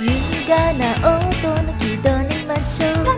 優雅な音の気取りましょう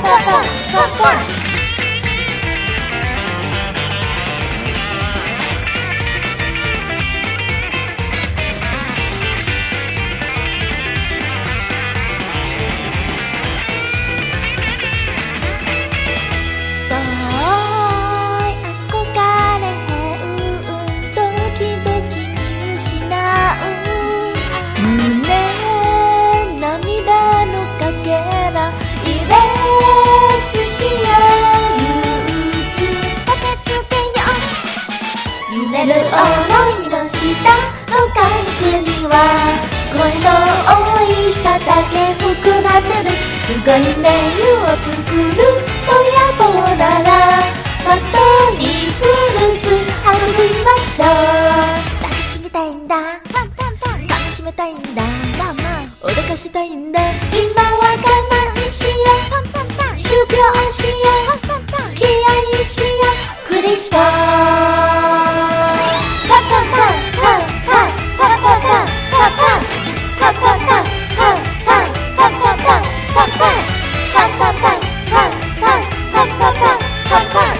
Popcorn! Popcorn! Popcorn! る思いの下の海には恋の多い下だけ膨らんでるすごいメニューを作ると野望ならまとにフルーツ運びましょう。抱きしめたいんだパンパンパン。噛みしめたいんだまあまあ脅かしたいんだ。パンパンパン